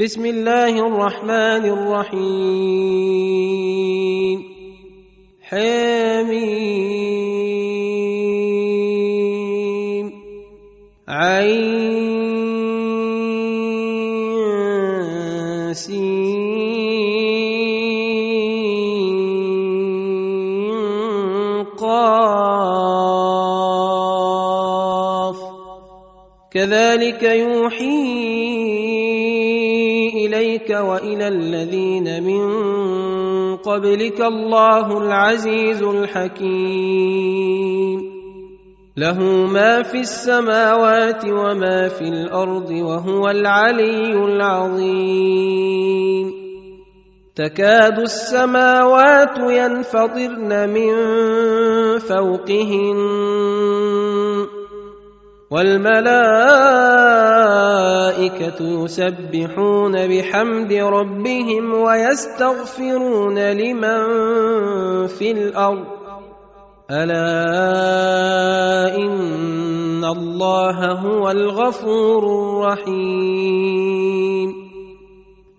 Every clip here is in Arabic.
بسم الله الرحمن الرحيم. حميم. عين قاف. كذلك يوحي وإلى الذين من قبلك الله العزيز الحكيم. له ما في السماوات وما في الأرض وهو العلي العظيم. تكاد السماوات ينفطرن من فوقهن. والملائكة يسبحون بحمد ربهم ويستغفرون لمن في الأرض. ألا إن الله هو الغفور الرحيم.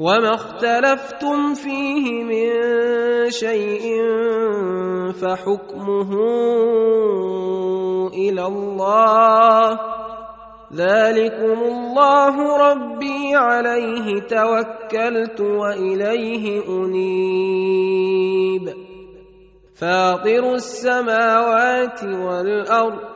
وما اختلفتم فيه من شيء فحكمه إلى الله. ذلكم الله ربي عليه توكلت وإليه أنيب. فاطر السماوات والأرض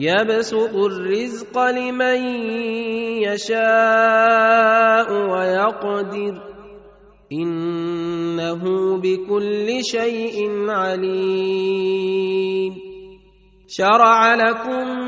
يبسط الرزق لمن يشاء ويقدر. إنه بكل شيء عليم. شرع لكم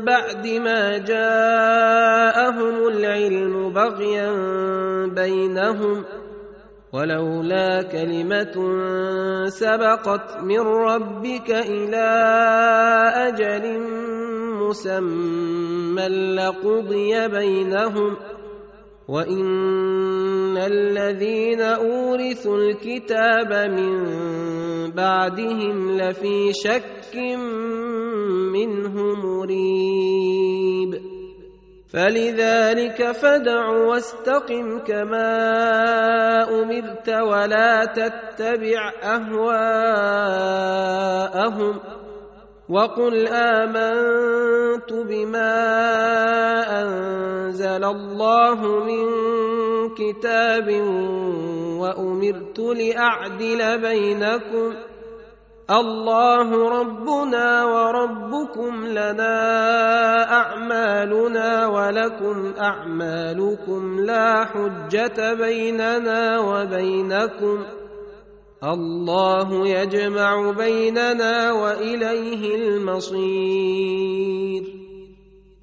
بعد ما جاءهم العلم بغيا بينهم ولولا كلمة سبقت من ربك إلى أجل مسمى لقضي بينهم وإن الذين أورثوا الكتاب من بعدهم لفي شك منه مريب. فلذلك فدع واستقم كما أمرت ولا تتبع أهواءهم وقل آمنت بما أنزل الله من كتاب وأمرت لأعدل بينكم الله ربنا وربكم لنا أعمالنا ولكم أعمالكم لا حجة بيننا وبينكم الله يجمع بيننا وإليه المصير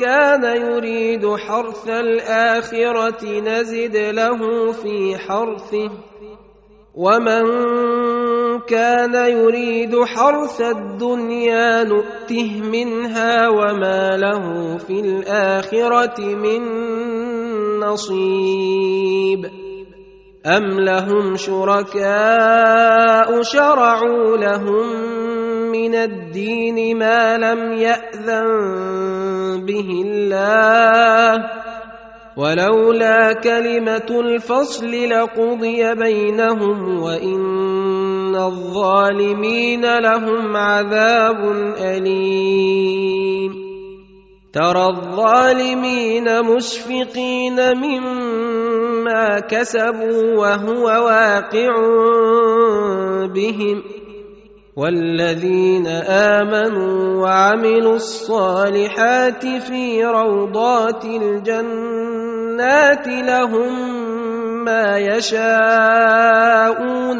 كان يريد حرث الآخرة نزد له في حرثه. ومن كان يريد حرث الدنيا نؤته منها وما له في الآخرة من نصيب. أم لهم شركاء شرعوا لهم من الدين ما لم يأذن به الله. ولولا كلمة الفصل لقضي بينهم وإن الظالمين لهم عذاب أليم. ترى الظالمين مشفقين مما كسبوا وهو واقع بهم. والذين آمنوا وعملوا الصالحات في روضات الجنات لهم ما يشاءون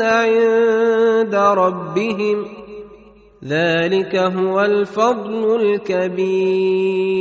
عند ربهم ذلك هو الفضل الكبير.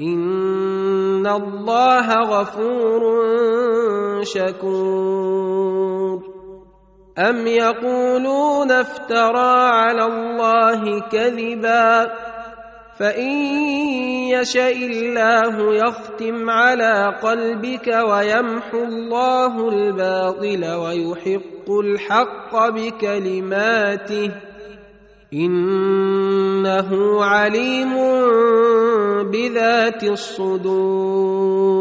ان الله غفور شكور ام يقولون افترى على الله كذبا فان يشا الله يختم على قلبك ويمحو الله الباطل ويحق الحق بكلماته انه عليم بذات الصدور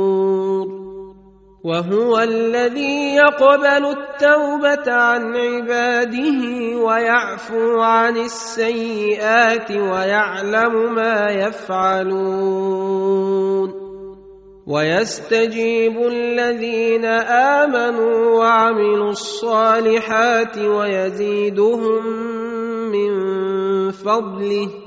وهو الذي يقبل التوبة عن عباده ويعفو عن السيئات ويعلم ما يفعلون ويستجيب الذين آمنوا وعملوا الصالحات ويزيدهم من فضله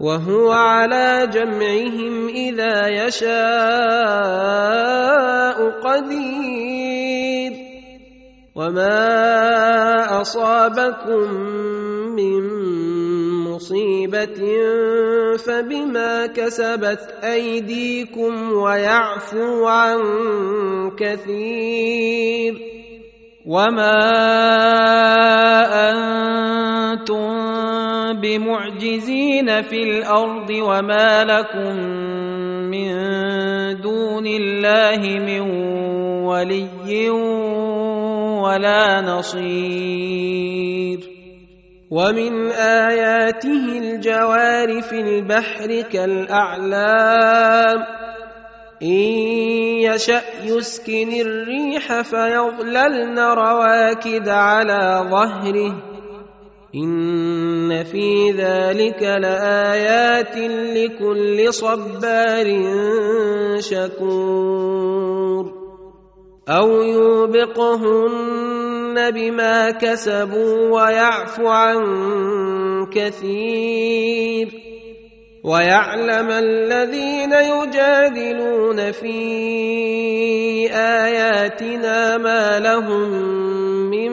وهو على جمعهم إذا يشاء قدير. وما أصابكم من مصيبة فبما كسبت أيديكم ويعفو عن كثير. وما بمعجزين في الأرض وما لكم من دون الله من ولي ولا نصير. ومن آياته الجوار في البحر كالأعلام. إن يشأ يسكن الريح فيظللن رواكد على ظهره. إن في ذلك لآيات لكل صبار شكور. أو يوبقهن بما كسبوا ويعفو عن كثير. ويعلم الذين يجادلون في آياتنا ما لهم من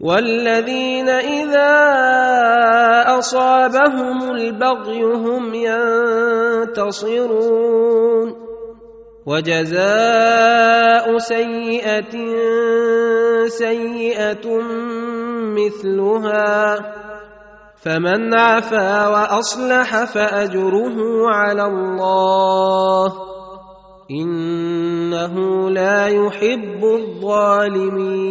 والذين إذا أصابهم البغي هم ينتصرون وجزاء سيئة سيئة مثلها فمن عفا وأصلح فأجره على الله إنه لا يحب الظالمين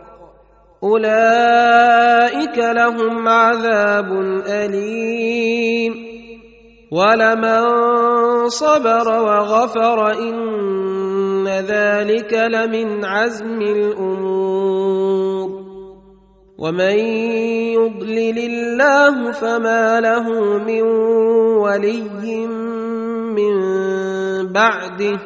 أولئك لهم عذاب أليم. ولمن صبر وغفر إن ذلك لمن عزم الأمور. ومن يضلل الله فما له من ولي من بعده.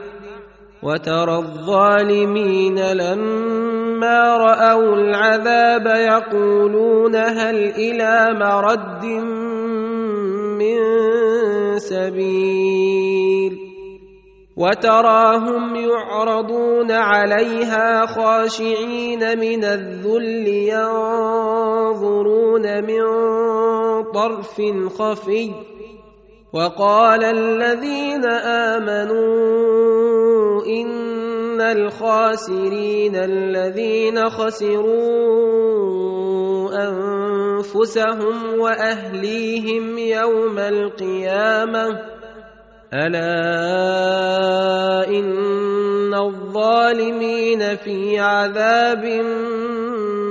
وترى الظالمين لما راوا العذاب يقولون هل إلى مرد من سبيل وتراهم يعرضون عليها خاشعين من الذل ينظرون من طرف خفي وقال الذين امنوا ان الخاسرين الذين خسروا أنفسهم وأهليهم يوم القيامة. ألا إن الظالمين في عذاب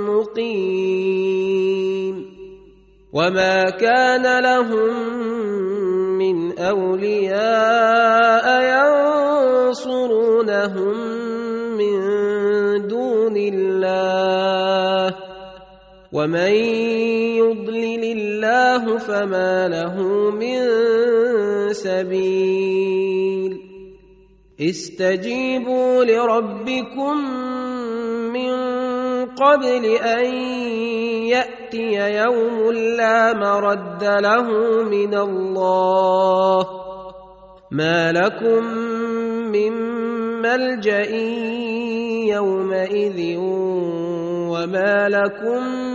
مقيم. وما كان لهم من أولياء ينصرونهم ومن يضلل الله فما له من سبيل استجيبوا لربكم من قبل ان ياتي يوم لا مرد له من الله ما لكم من ملجا يومئذ وما لكم من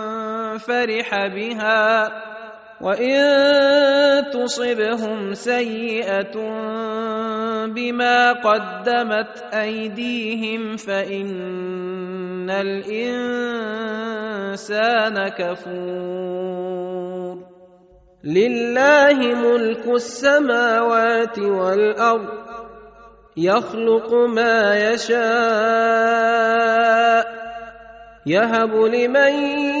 فرح بها وان تصبهم سيئه بما قدمت ايديهم فان الانسان كفور لله ملك السماوات والارض يخلق ما يشاء يهب لمن